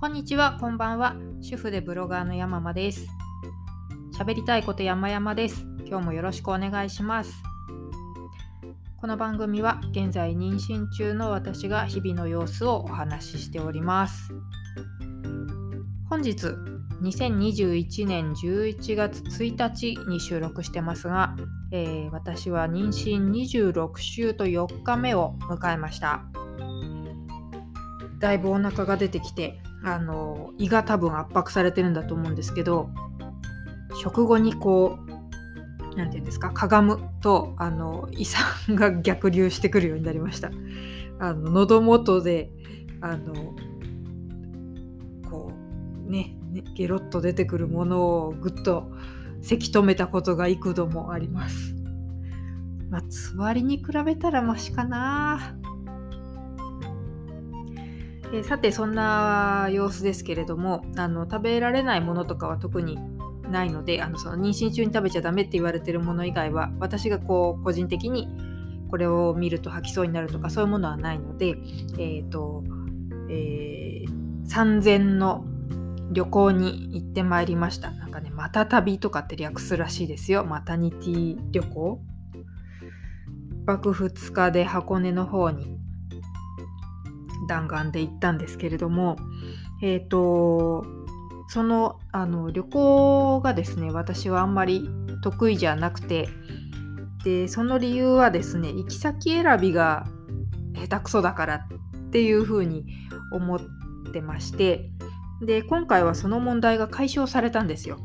こんにちは、こんばんは。主婦でブロガーの山間です。喋りたいこと山々です。今日もよろしくお願いします。この番組は現在妊娠中の私が日々の様子をお話ししております。本日2021年11月1日に収録してますが、えー、私は妊娠26週と4日目を迎えました。だいぶお腹が出てきてあの胃が多分圧迫されてるんだと思うんですけど食後にこう何て言うんですかかがむとあの胃酸が逆流してくるようになりました。あの喉元であのこうねねゲロッと出てくるものをぐっとせき止めたことが幾度もあります。まあつわりに比べたらマシかな。えさてそんな様子ですけれどもあの食べられないものとかは特にないのであのその妊娠中に食べちゃダメって言われてるもの以外は私がこう個人的にこれを見ると吐きそうになるとかそういうものはないので、えーとえー、産前の旅行に行ってまいりました。なんかね、また旅とかって略すらしいですよ。マタニティ旅行。1泊2日で箱根の方に弾丸で行ったんですけれども、えっ、ー、と、そのあの旅行がですね、私はあんまり得意じゃなくて、で、その理由はですね、行き先選びが下手くそだからっていうふうに思ってまして、で、今回はその問題が解消されたんですよ。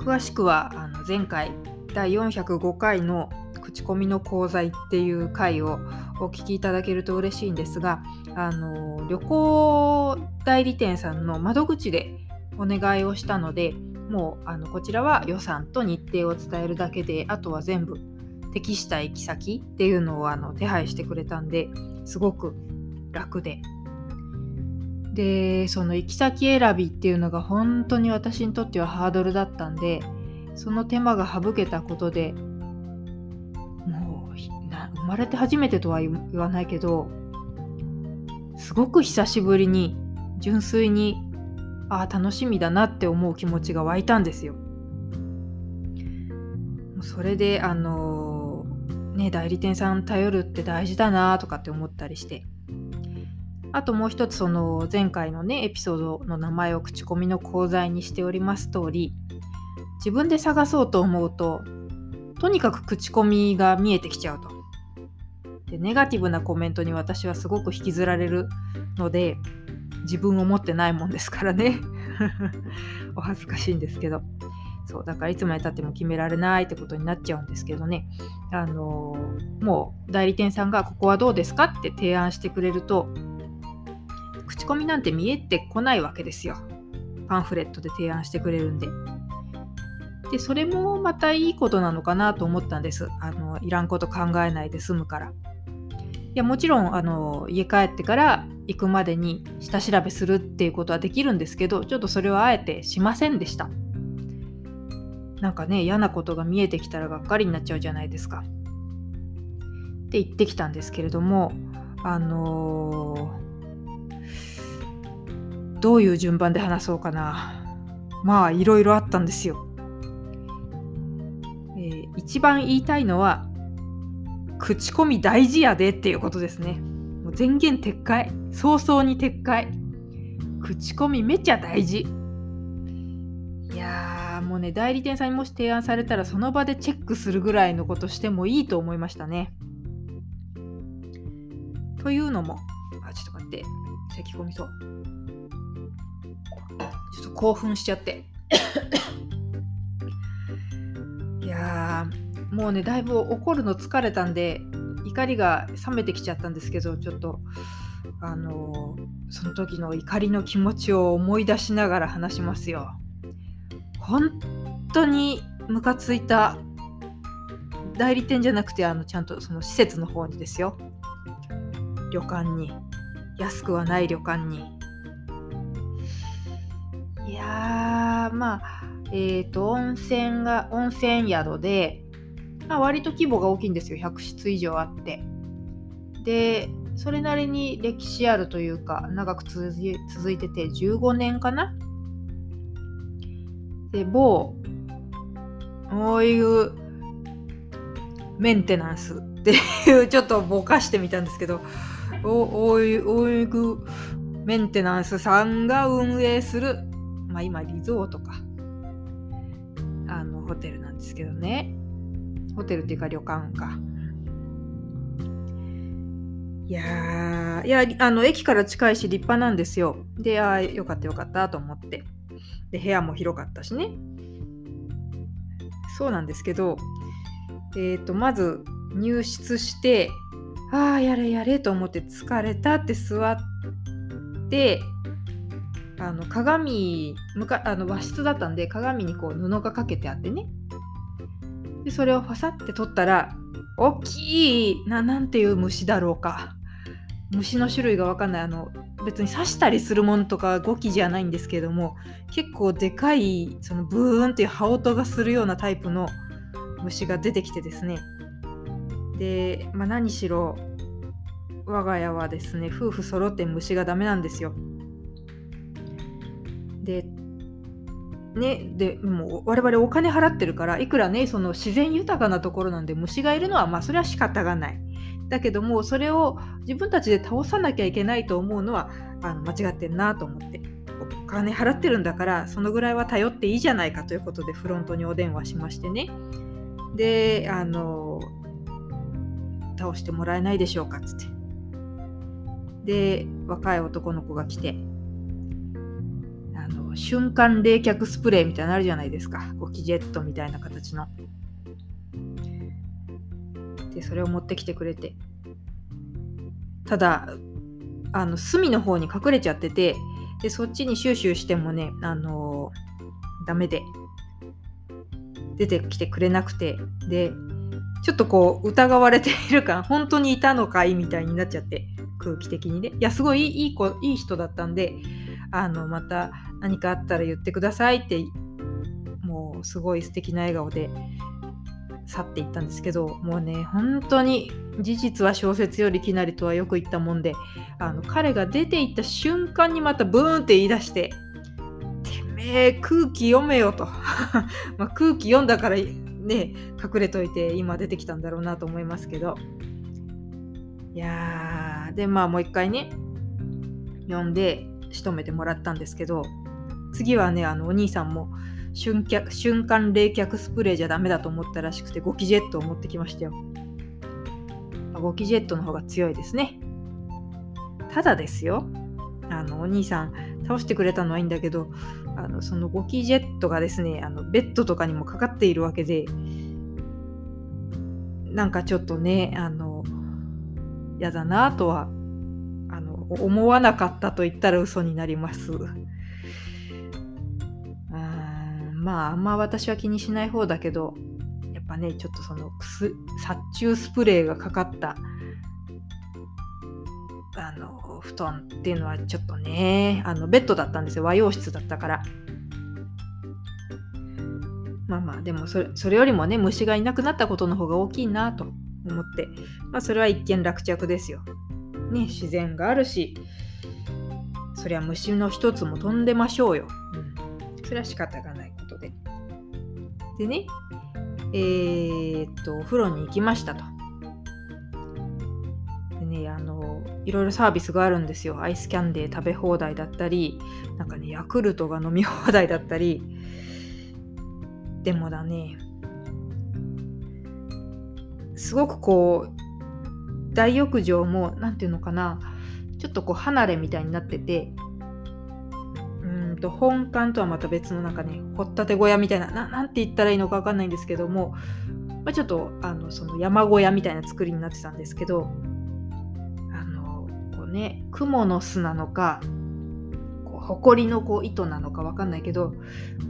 詳しくはあの前回第405回の口コミの講座っていう回をお聞きいただけると嬉しいんですがあの旅行代理店さんの窓口でお願いをしたのでもうあのこちらは予算と日程を伝えるだけであとは全部適した行き先っていうのをあの手配してくれたんですごく楽で。でその行き先選びっていうのが本当に私にとってはハードルだったんでその手間が省けたことで生まれて初めてとは言わないけどすごく久しぶりに純粋にああ楽しみだなって思う気持ちが湧いたんですよ。それであのね代理店さん頼るって大事だなとかって思ったりしてあともう一つその前回のねエピソードの名前を口コミの講座にしております通り自分で探そうと思うととにかく口コミが見えてきちゃうと。でネガティブなコメントに私はすごく引きずられるので自分を持ってないもんですからね。お恥ずかしいんですけど。そうだからいつまでたっても決められないってことになっちゃうんですけどね。あのー、もう代理店さんがここはどうですかって提案してくれると口コミなんて見えてこないわけですよ。パンフレットで提案してくれるんで。でそれもまたいいことなのかなと思ったんです。あのいらんこと考えないで済むから。やもちろんあの家帰ってから行くまでに下調べするっていうことはできるんですけどちょっとそれはあえてしませんでした。なんかね嫌なことが見えてきたらがっかりになっちゃうじゃないですか。って言ってきたんですけれどもあのー、どういう順番で話そうかな。まあいろいろあったんですよ、えー、一番言いたいのは口コミ大事やでっていうことですね。もう前言撤回。早々に撤回。口コミめちゃ大事。いやーもうね、代理店さんにもし提案されたらその場でチェックするぐらいのことしてもいいと思いましたね。というのも、あ、ちょっと待って、咳込みそう。ちょっと興奮しちゃって。いやー、もうねだいぶ怒るの疲れたんで怒りが冷めてきちゃったんですけどちょっとあのその時の怒りの気持ちを思い出しながら話しますよ。本当にムカついた代理店じゃなくてあのちゃんとその施設の方にですよ。旅館に。安くはない旅館に。いやまあえっ、ー、と温泉が温泉宿でまあ、割と規模が大きいんですよ。100室以上あって。でそれなりに歴史あるというか長く続いてて15年かな？で某オイルメンテナンスっていうちょっとぼかしてみたんですけどオイルメンテナンスさんが運営するまあ今リゾートか。あのホテルなんですけどね。ホテルっていうか旅館か。いやいやあの駅から近いし立派なんですよ。でああよかったよかったと思って。で部屋も広かったしね。そうなんですけどえっ、ー、とまず入室してああやれやれと思って疲れたって座ってあの鏡むかあの和室だったんで鏡にこう布がかけてあってね。でそれをファサって取ったら大きいななんていう虫だろうか。虫の種類が分かんない。あの別に刺したりするものとか語気じゃないんですけども結構でかいそのブーンっていう羽音がするようなタイプの虫が出てきてですね。で、まあ、何しろ我が家はですね夫婦揃って虫がダメなんですよ。ね、でもう我々お金払ってるからいくらねその自然豊かなところなんで虫がいるのはまあそれは仕方がない。だけどもそれを自分たちで倒さなきゃいけないと思うのはあの間違ってんなと思って。お金払ってるんだからそのぐらいは頼っていいじゃないかということでフロントにお電話しましてね。であの倒してもらえないでしょうかっつって。で若い男の子が来て瞬間冷却スプレーみたいなのあるじゃないですか。ゴキジェットみたいな形の。でそれを持ってきてくれて。ただあの隅の方に隠れちゃっててでそっちにシューシューしてもねあのダメで。出てきてくれなくて。でちょっとこう疑われている感本当にいたのかい？みたいになっちゃって空気的にね。いやすごいいい子いい人だったんであのまた何かあったら言ってくださいってもうすごい素敵な笑顔で去っていったんですけどもうね本当に事実は小説よりきなりとはよく言ったもんであの彼が出て行った瞬間にまたブーンって言い出して「てめえ空気読めよ」と。ま空気読んだからね隠れといて今出てきたんだろうなと思いますけど。いやーでまあもう一回ね読んで仕留めてもらったんですけど次はねあのお兄さんも瞬瞬間冷却スプレーじゃダメだと思ったらしくてゴキジェットを持ってきましたよ。まゴキジェットの方が強いですね。ただですよ、あのお兄さん倒してくれたのはいいんだけど、あのそのゴキジェットがですね、あのベッドとかにもかかっているわけで、なんかちょっとね、あの、嫌だなとは思わなかったと言ったら嘘になります。まああんま私は気にしない方だけどやっぱねちょっとその殺虫スプレーがかかったあの布団っていうのはちょっとねあのベッドだったんですよ。和洋室だったから。まあまあでもそれそれよりもね虫がいなくなったことの方が大きいなと思って。まあそれは一見落着ですよ。ね自然があるしそりゃ虫の一つも飛んでましょうよ、うん、それは仕方がないことでね、えー、っと、お風呂に行きましたと。でね、あの、いろいろサービスがあるんですよ。アイスキャンデー食べ放題だったり、なんかね、ヤクルトが飲み放題だったり。でもだね、すごくこう、大浴場も、何て言うのかな、ちょっとこう離れみたいになってて、うんと本館とはまた別のなんかね掘ったて小屋みたいななんて言ったらいいのか分かんないんですけども、まあ、ちょっとあのその山小屋みたいな作りになってたんですけどあのこうね雲の巣なのかこう埃のこう糸なのか分かんないけど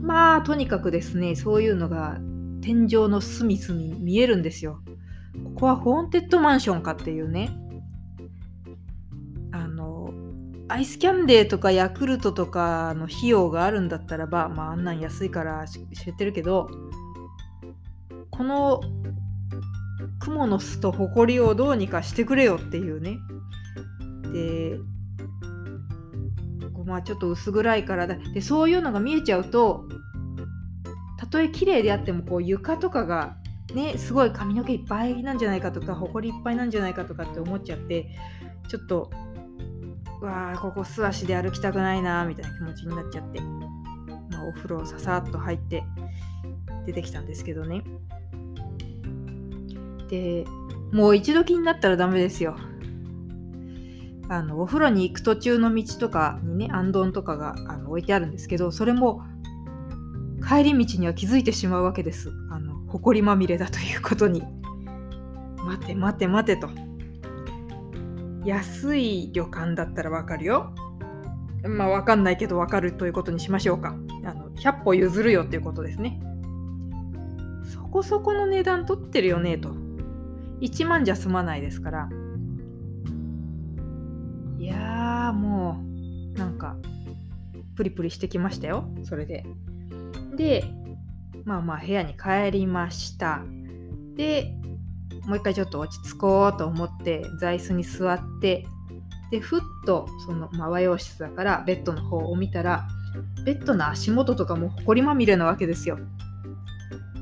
まあとにかくですねそういうのが天井の隅々見えるんですよ。ここはホーンテッドマンションかっていうね。あのアイスキャンデーとかヤクルトとかの費用があるんだったらば、まあ、あんなん安いから知ってるけどこの蜘蛛の巣と埃をどうにかしてくれよっていうね。でまあちょっと薄暗いからだ。でそういうのが見えちゃうとたとえ綺麗であってもこう床とかがねすごい髪の毛いっぱいなんじゃないかとかほこりいっぱいなんじゃないかとかって思っちゃってちょっとわあここ素足で歩きたくないなみたいな気持ちになっちゃって、まあ、お風呂をささっと入って出てきたんですけどね。でもう一度気になったらダメですよ。あのお風呂に行く途中の道とかにねあんどんとかがあの置いてあるんですけどそれも帰り道には気づいてしまうわけです。あの埃まみれだということに。待て待て待てと。安い旅館だったらわかるよ。まあわかんないけどわかるということにしましょうか。あの100歩譲るよっていうことですね。そこそこの値段取ってるよねと。1万じゃ済まないですから。いやーもうなんかプリプリしてきましたよ。それで。でまあまあ部屋に帰りました。でもう一回ちょっと落ち着こうと思って座椅子に座ってでふっとその、ま、和洋室だからベッドの方を見たらベッドの足元とかもほこりまみれなわけですよ。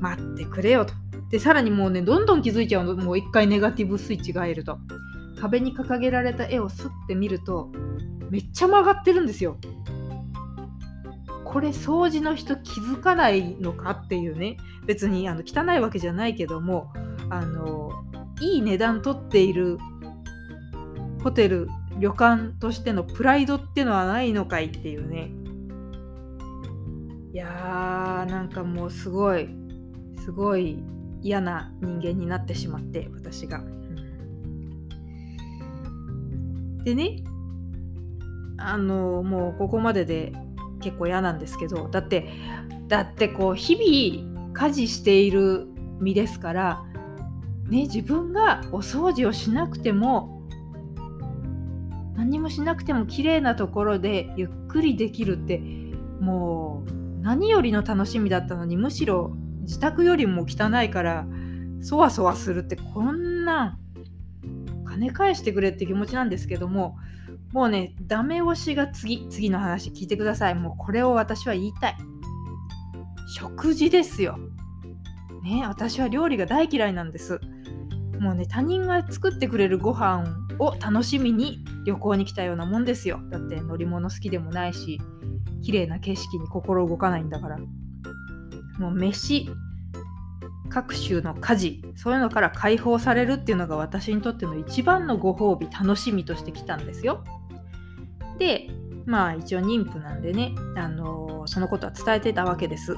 待ってくれよと。でさらにもうねどんどん気づいちゃうの。もう一回ネガティブスイッチが入ると。壁に掲げられた絵をスッて見るとめっちゃ曲がってるんですよ。これ掃除の人気づかないのか？っていうね別にあの汚いわけじゃないけどもあのいい値段取っているホテル旅館としてのプライドってのはないのかいっていうねいやーなんかもうすごいすごい嫌な人間になってしまって私が。でねあのもうここまでで結構嫌なんですけどだってだってこう日々家事している身ですからね自分がお掃除をしなくても何もしなくても綺麗なところでゆっくりできるってもう何よりの楽しみだったのにむしろ自宅よりも汚いからそわそわするってこんなん金返してくれって気持ちなんですけどももうねダメ押しが次次の話聞いてください。もうこれを私は言いたい。食事ですよね私は料理が大嫌いなんですもうね他人が作ってくれるご飯を楽しみに旅行に来たようなもんですよだって乗り物好きでもないし綺麗な景色に心動かないんだからもう飯各種の家事そういうのから解放されるっていうのが私にとっての一番のご褒美楽しみとしてきたんですよ。でまあ一応妊婦なんでね、あのそのことは伝えてたわけです。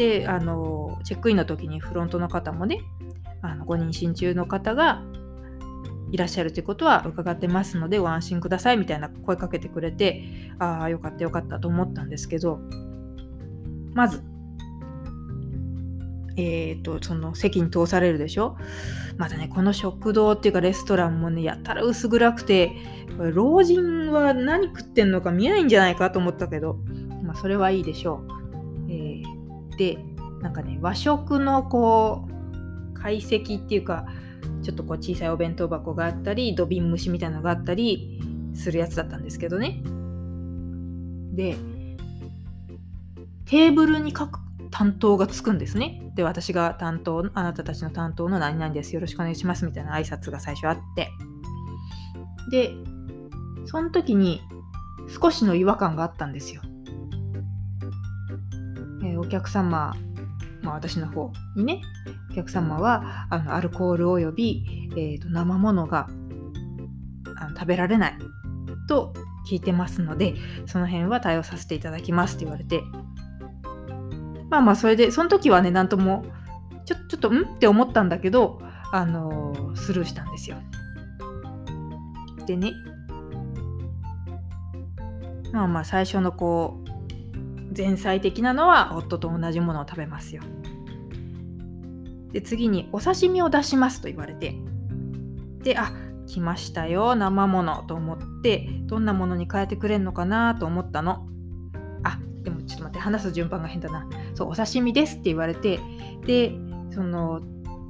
で、あのチェックインの時にフロントの方もねあのご妊娠中の方がいらっしゃるということは伺ってますのでご安心くださいみたいな声かけてくれてああよかったよかったと思ったんですけどまずえーと、その席に通されるでしょ？またねこの食堂っていうかレストランもねやたら薄暗くてこれ老人は何食ってんのか見えないんじゃないかと思ったけど、まあ、それはいいでしょう、でなんかね和食のこう懐石っていうかちょっとこう小さいお弁当箱があったり土瓶蒸しみたいなのがあったりするやつだったんですけどねでテーブルに書く担当がつくんですね。で、私が担当、あなたたちの担当の何々です。よろしくお願いします。みたいな挨拶が最初あって。で、その時に少しの違和感があったんですよ。えー、お客様、まあ、私の方にね、お客様はあのアルコール及び、えーと、生ものがあの食べられないと聞いてますので、その辺は対応させていただきますって言われて、まあまあそれでその時はね何ともちょちょっとん？って思ったんだけどあのー、スルーしたんですよ。でね。まあまあ最初のこう前菜的なのは夫と同じものを食べますよ。で次にお刺身を出しますと言われてであ来ましたよ生ものと思ってどんなものに変えてくれんのかなと思ったの。あでもちょっと待って話す順番が変だな。そうお刺身ですって言われてでその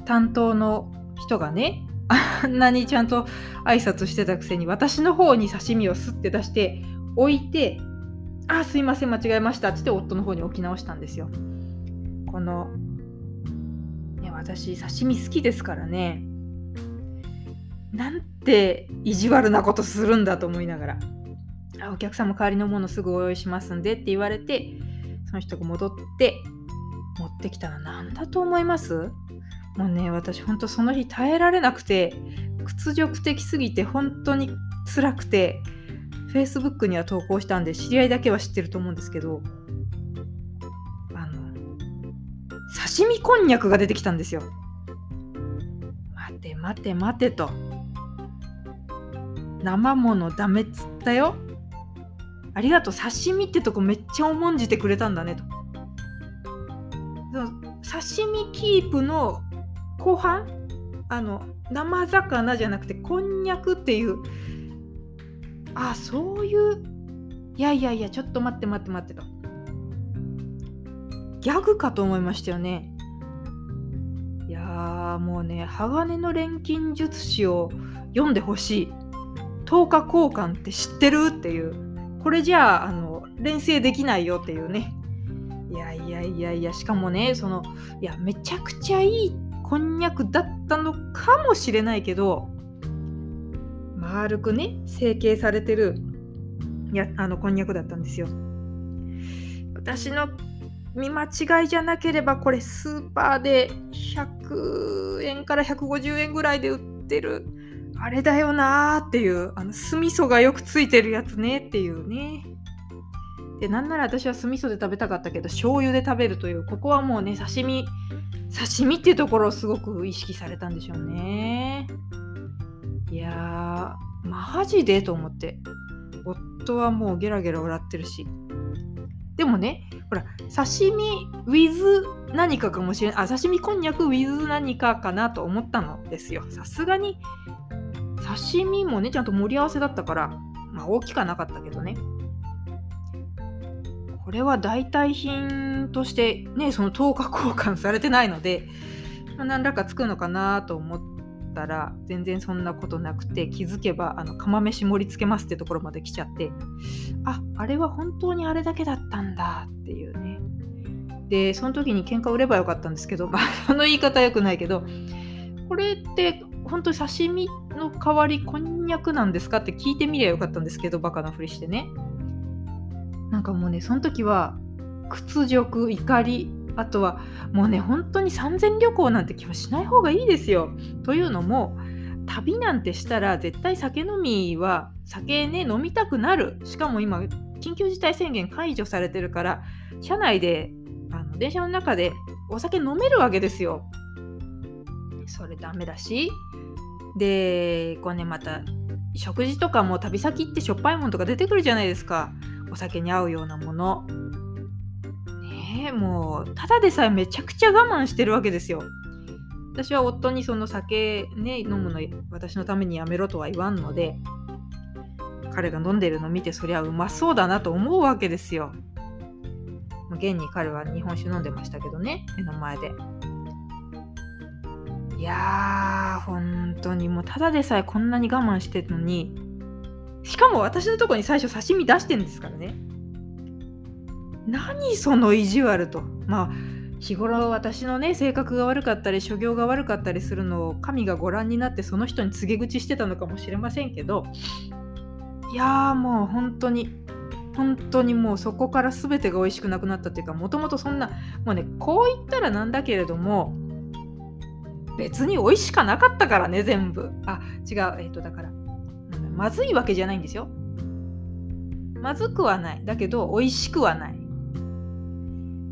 担当の人がねあんなにちゃんと挨拶してたくせに私の方に刺身をスッて出して置いて「あすいません間違えました」ってって夫の方に置き直したんですよ。この、ね、私刺身好きですからね。なんて意地悪なことするんだと思いながら「あお客様代わりのものすぐお用意しますんで」って言われてその人が戻って持ってきたら何だと思います？もうね私ほんとその日耐えられなくて屈辱的すぎて本当に辛くて Facebook には投稿したんで知り合いだけは知ってると思うんですけどあの刺身こんにゃくが出てきたんですよ。待て待て待てと。生ものダメっつったよ。ありがとう。刺身ってとこめっちゃ重んじてくれたんだねと。刺身キープの後半？あの生魚じゃなくてこんにゃくっていうあそういういやいやいやちょっと待って待って待ってと。ギャグかと思いましたよね。いやーもうね鋼の錬金術師を読んでほしい。10日交換って知ってるっていう。これじゃああの連成できないよっていうね。いやいやいやいやしかもねそのいやめちゃくちゃいいこんにゃくだったのかもしれないけど丸くね成形されてるやあのこんにゃくだったんですよ。私の見間違いじゃなければこれスーパーで100円から150円ぐらいで売ってるあれだよなーっていうあの酢味噌がよくついてるやつねっていうね。でなんなら私は酢味噌で食べたかったけど醤油で食べるというここはもうね刺身刺身っていうところをすごく意識されたんでしょうね。いやーマジでと思って。夫はもうゲラゲラ笑ってるし。でもねほら刺身 with 何かかもしれないあ刺身こんにゃく with 何かかなと思ったのですよ。さすがに刺身もねちゃんと盛り合わせだったからまあ大きかなかったけどね。これは代替品としてねその10日交換されてないので、まあ、何らかつくのかなと思ったら全然そんなことなくて気づけばあの釜飯盛り付けますってところまで来ちゃってああれは本当にあれだけだったんだっていうね。でその時に喧嘩売ればよかったんですけど、まあ、その言い方よくないけどこれって本当に刺身の代わりこんにゃくなんですか？って聞いてみりゃよかったんですけどバカなふりしてね。なんかもうねその時は屈辱怒りあとはもうね本当に三千旅行なんて気はしない方がいいですよ。というのも旅なんてしたら絶対酒飲みは酒ね飲みたくなるしかも今緊急事態宣言解除されてるから車内であの電車の中でお酒飲めるわけですよ。それダメだしでこうねまた食事とかも旅先ってしょっぱいものとか出てくるじゃないですか。お酒に合うようなものねもうただでさえめちゃくちゃ我慢してるわけですよ。私は夫にその酒ね飲むの私のためにやめろとは言わんので彼が飲んでるの見てそりゃうまそうだなと思うわけですよ。現に彼は日本酒飲んでましたけどね目の前で。いやー本当にもうただでさえこんなに我慢してるのにしかも私のとこに最初刺身出してんですからね。何その意地悪とまあ日頃私のね性格が悪かったり所業が悪かったりするのを神がご覧になってその人に告げ口してたのかもしれませんけどいやーもう本当に本当にもうそこから全てが美味しくなくなったっていうかもともとそんなもうねこう言ったらなんだけれども別に美味しかなかったからね全部あ違うえっ、ー、とだからまずいわけじゃないんですよ。まずくはない。だけど、美味しくはない。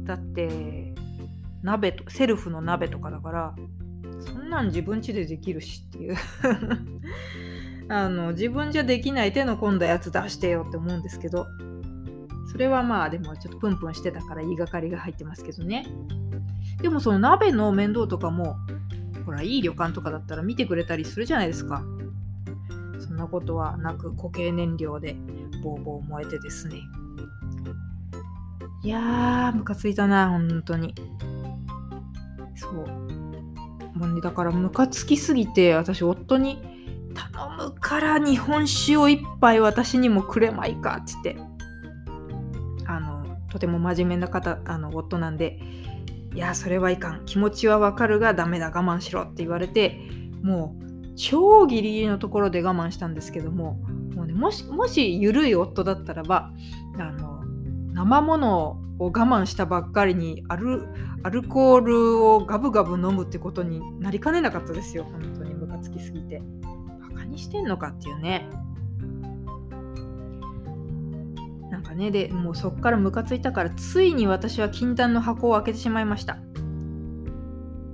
だって、鍋と、セルフの鍋とかだから、そんなん自分家でできるしっていう あの、自分じゃできない手の込んだやつ出してよって思うんですけど、それはまあでもちょっとプンプンしてたから言いがかりが入ってますけどね。でもその鍋の面倒とかも、ほら、いい旅館とかだったら見てくれたりするじゃないですかそん。なことはなく固形燃料でボーボー燃えてですねいやームカついたな本当に。そう。もうねだからムカつきすぎて私夫に「頼むから日本酒を一杯私にもくれまいか」って言って。あのとても真面目な方あの夫なんで「いやそれはいかん。気持ちはわかるがダメだ我慢しろ」って言われてもう超ギリギリのところで我慢したんですけどももう、ね、もしもし緩い夫だったらばあの生ものを我慢したばっかりにアルアルコールをガブガブ飲むってことになりかねなかったですよ。本当にムカつきすぎて。バカにしてんのかっていうね。なんかねでもうそっからムカついたからついに私は禁断の箱を開けてしまいました。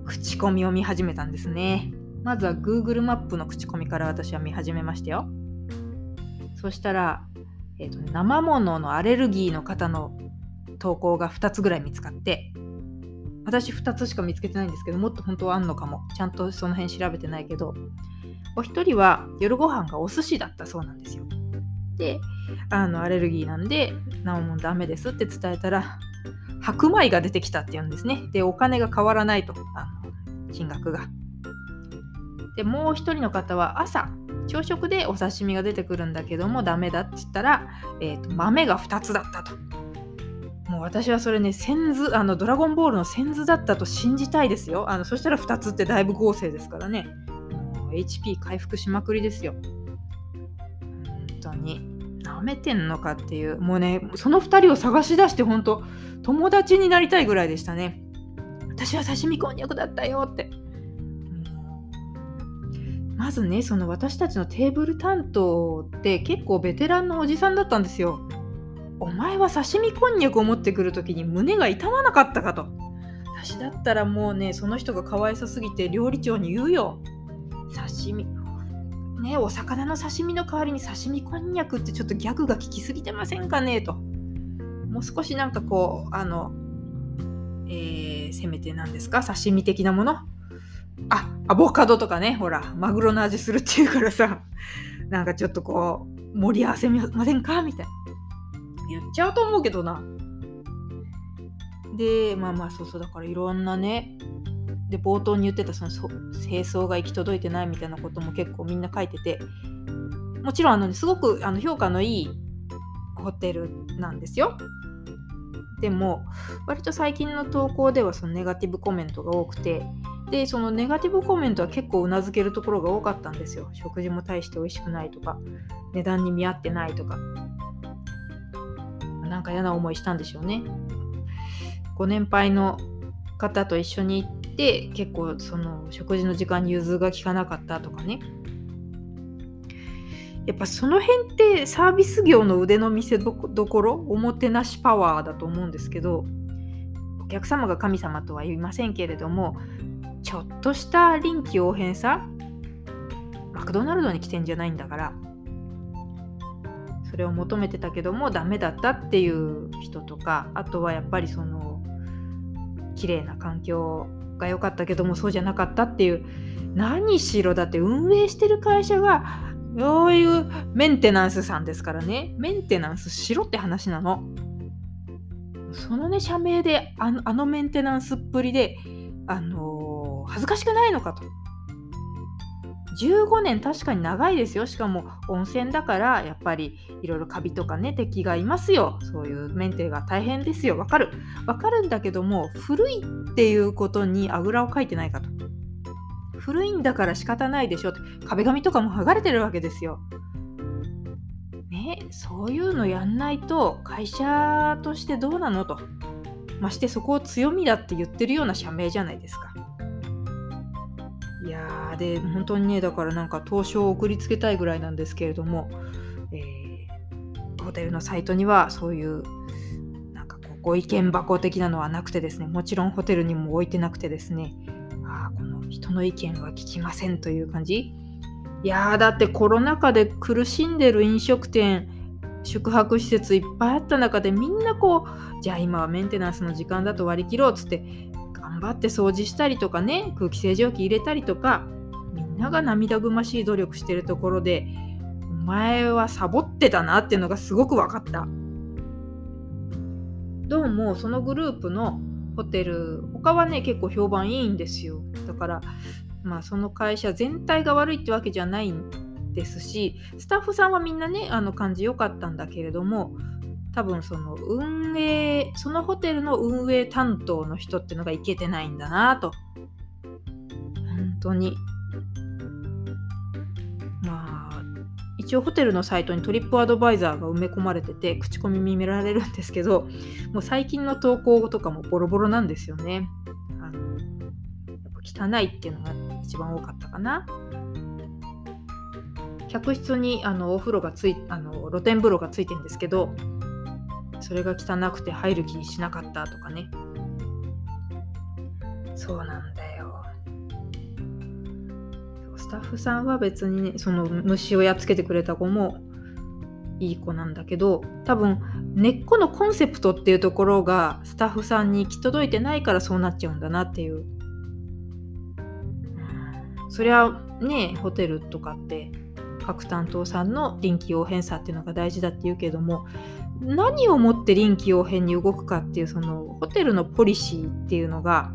口コミを見始めたんですね。まずは Google マップの口コミから私は見始めましたよ。そしたら、えーと、ね生もののアレルギーの方の投稿が2つぐらい見つかって私2つしか見つけてないんですけどもっと本当はあんのかもちゃんとその辺調べてないけどお一人は夜ご飯がお寿司だったそうなんですよ。であのアレルギーなんで生ものダメですって伝えたら白米が出てきたって言うんですね。でお金が変わらないとあの金額が。でもう一人の方は朝朝食でお刺身が出てくるんだけどもダメだって言ったら、えーと、豆が2つだったと。もう私はそれね、先図、あのドラゴンボールの先図だったと信じたいですよ。あのそしたら2つってだいぶ合成ですからね。もう HP 回復しまくりですよ。本当に。舐めてんのかっていう、もうね、その2人を探し出して本当、友達になりたいぐらいでしたね。私は刺身こんにゃくだったよって。まずねその私たちのテーブル担当って結構ベテランのおじさんだったんですよ。お前は刺身こんにゃくを持ってくる時に胸が痛まなかったかと。私だったらもうねその人がかわいそすぎて料理長に言うよ。刺身ねお魚の刺身の代わりに刺身こんにゃくってちょっとギャグが効きすぎてませんかねと。もう少しなんかこうあのえー、せめて何ですか？刺身的なもの？あアボカドとかねほらマグロの味するっていうからさ なんかちょっとこう盛り合わせませんかみたいな。言っちゃうと思うけどな。でまあまあそうそうだからいろんなねで冒頭に言ってたその清掃が行き届いてないみたいなことも結構みんな書いててもちろんあの、ね、すごくあの評価のいいホテルなんですよ。でも割と最近の投稿ではそのネガティブコメントが多くてでそのネガティブコメントは結構うなずけるところが多かったんですよ。食事も大して美味しくないとか値段に見合ってないとか。なんか嫌な思いしたんでしょうね。ご年配の方と一緒に行って結構その食事の時間に融通が利かなかったとかね。やっぱその辺ってサービス業の腕の見せどころおもてなしパワーだと思うんですけどお客様が神様とは言いませんけれどもちょっとした臨機応変さマクドナルドに来てんじゃないんだからそれを求めてたけどもダメだったっていう人とかあとはやっぱりその綺麗な環境が良かったけどもそうじゃなかったっていう何しろだって運営してる会社がそういうメンテナンスさんですからね。メンテナンスしろって話なの。そのね社名であのあのメンテナンスっぷりであの恥ずかしくないのかと。15年確かに長いですよ。しかも温泉だからやっぱりいろいろカビとかね敵がいますよ。そういうメンテが大変ですよ。わかる。わかるんだけども古いっていうことにあぐらをかいてないかと。古いんだから仕方ないでしょって壁紙とかも剥がれてるわけですよ。ねそういうのやんないと会社としてどうなのと。ましてそこを強みだって言ってるような社名じゃないですか。いやーで本当にねだからなんか投書を送りつけたいぐらいなんですけれども、えー、ホテルのサイトにはそういうなんかこうご意見箱的なのはなくてですねもちろんホテルにも置いてなくてですねあこの人の意見は聞きませんという感じ。いやーだってコロナ禍で苦しんでる飲食店宿泊施設いっぱいあった中でみんなこうじゃあ今はメンテナンスの時間だと割り切ろうっつって張って掃除したりとかね空気清浄機入れたりとかみんなが涙ぐましい努力してるところでお前はサボってたなっていうのがすごく分かった。どうもそのグループのホテル他はね結構評判いいんですよ。だからまあその会社全体が悪いってわけじゃないんですしスタッフさんはみんなねあの感じ良かったんだけれども多分その運営そのホテルの運営担当の人ってのがいけてないんだなと。本当に。まあ一応ホテルのサイトにトリップアドバイザーが埋め込まれてて口コミ見られるんですけどもう最近の投稿とかもボロボロなんですよね。あのやっぱ汚いっていうのが一番多かったかな。客室にあのお風呂がついあの露天風呂がついてるんですけどそれが汚くて入る気しなかったとかね。そうなんだよ。スタッフさんは別にねその虫をやっつけてくれた子もいい子なんだけど多分根っこのコンセプトっていうところがスタッフさんに行き届いてないからそうなっちゃうんだなっていう。そりゃねホテルとかって各担当さんの臨機応変さっていうのが大事だって言うけども何をもって臨機応変に動くかっていうそのホテルのポリシーっていうのが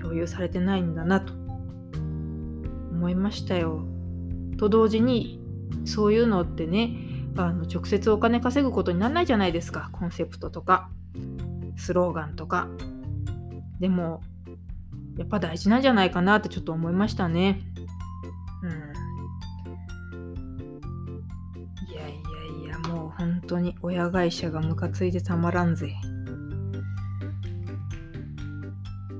共有されてないんだなと思いましたよ。と同時にそういうのってねあの直接お金稼ぐことにならないじゃないですかコンセプトとかスローガンとか。でもやっぱ大事なんじゃないかなってちょっと思いましたね。本当に親会社がムカついてたまらんぜ。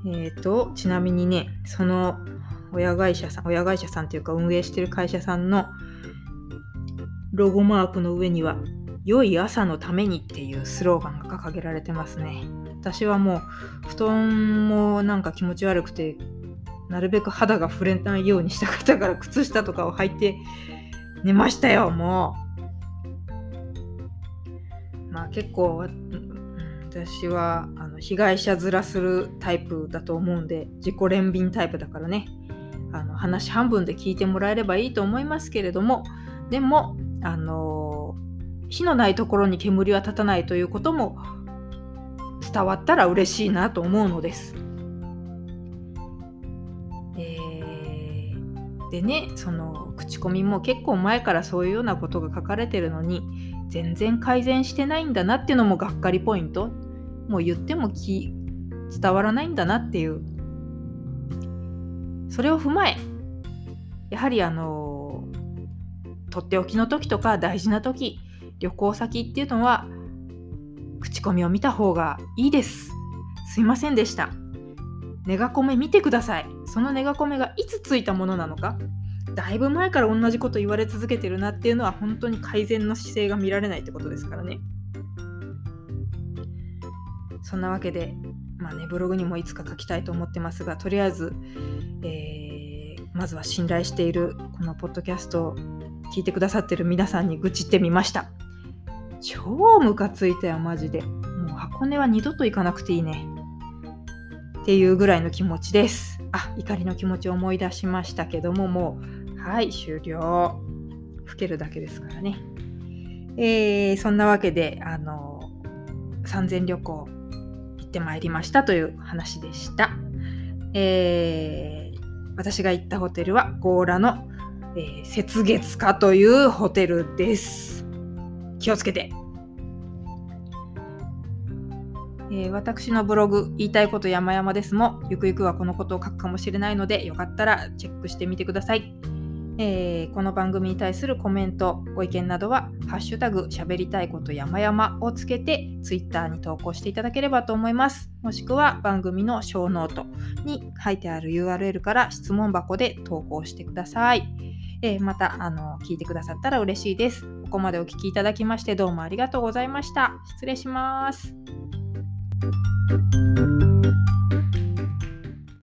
えっ、ー、とちなみにねその親会社さん親会社さんというか運営してる会社さんのロゴマークの上には「良い朝のために」っていうスローガンが掲げられてますね。私はもう布団もなんか気持ち悪くてなるべく肌が触れないようにしたかったから靴下とかを履いて寝ましたよもう。まあ結構私はあの被害者面するタイプだと思うんで自己憐憫タイプだからねあの話半分で聞いてもらえればいいと思いますけれどもでもあの火のないところに煙は立たないということも伝わったら嬉しいなと思うのです。え、でねその口コミも結構前からそういうようなことが書かれてるのに全然改善してないんだなっていうのもがっかりポイントもう言ってもき伝わらないんだなっていうそれを踏まえやはりあのとっておきの時とか大事な時旅行先っていうのは口コミを見た方がいいです。すいませんでした。ネガコメ見てください。そのネガコメがいつついたものなのか、だいぶ前から同じこと言われ続けてるなっていうのは本当に改善の姿勢が見られないってことですからね。そんなわけで、まあね、ブログにもいつか書きたいと思ってますが、とりあえず、えー、まずは信頼しているこのポッドキャストを聞いてくださってる皆さんに愚痴ってみました。超ムカついたよ、マジで。もう箱根は二度と行かなくていいね。っていうぐらいの気持ちです。あ、怒りの気持ちを思い出しましたけども、もう、はい、終了。吹けるだけですからね。えー、そんなわけで、あの、三千旅行行ってまいりましたという話でした。えー、私が行ったホテルは、強羅の、えー、雪月花というホテルです。気をつけて。えー、私のブログ、言いたいこと山々ですも、ゆくゆくはこのことを書くかもしれないので、よかったらチェックしてみてください。えー、この番組に対するコメント、ご意見などは、ハッシュタグ、しゃべりたいこと山々をつけて、ツイッターに投稿していただければと思います。もしくは、番組の小ノートに書いてある URL から質問箱で投稿してください。えー、また、あの、聞いてくださったら嬉しいです。ここまでお聴きいただきましてどうもありがとうございました。失礼します。Thank you.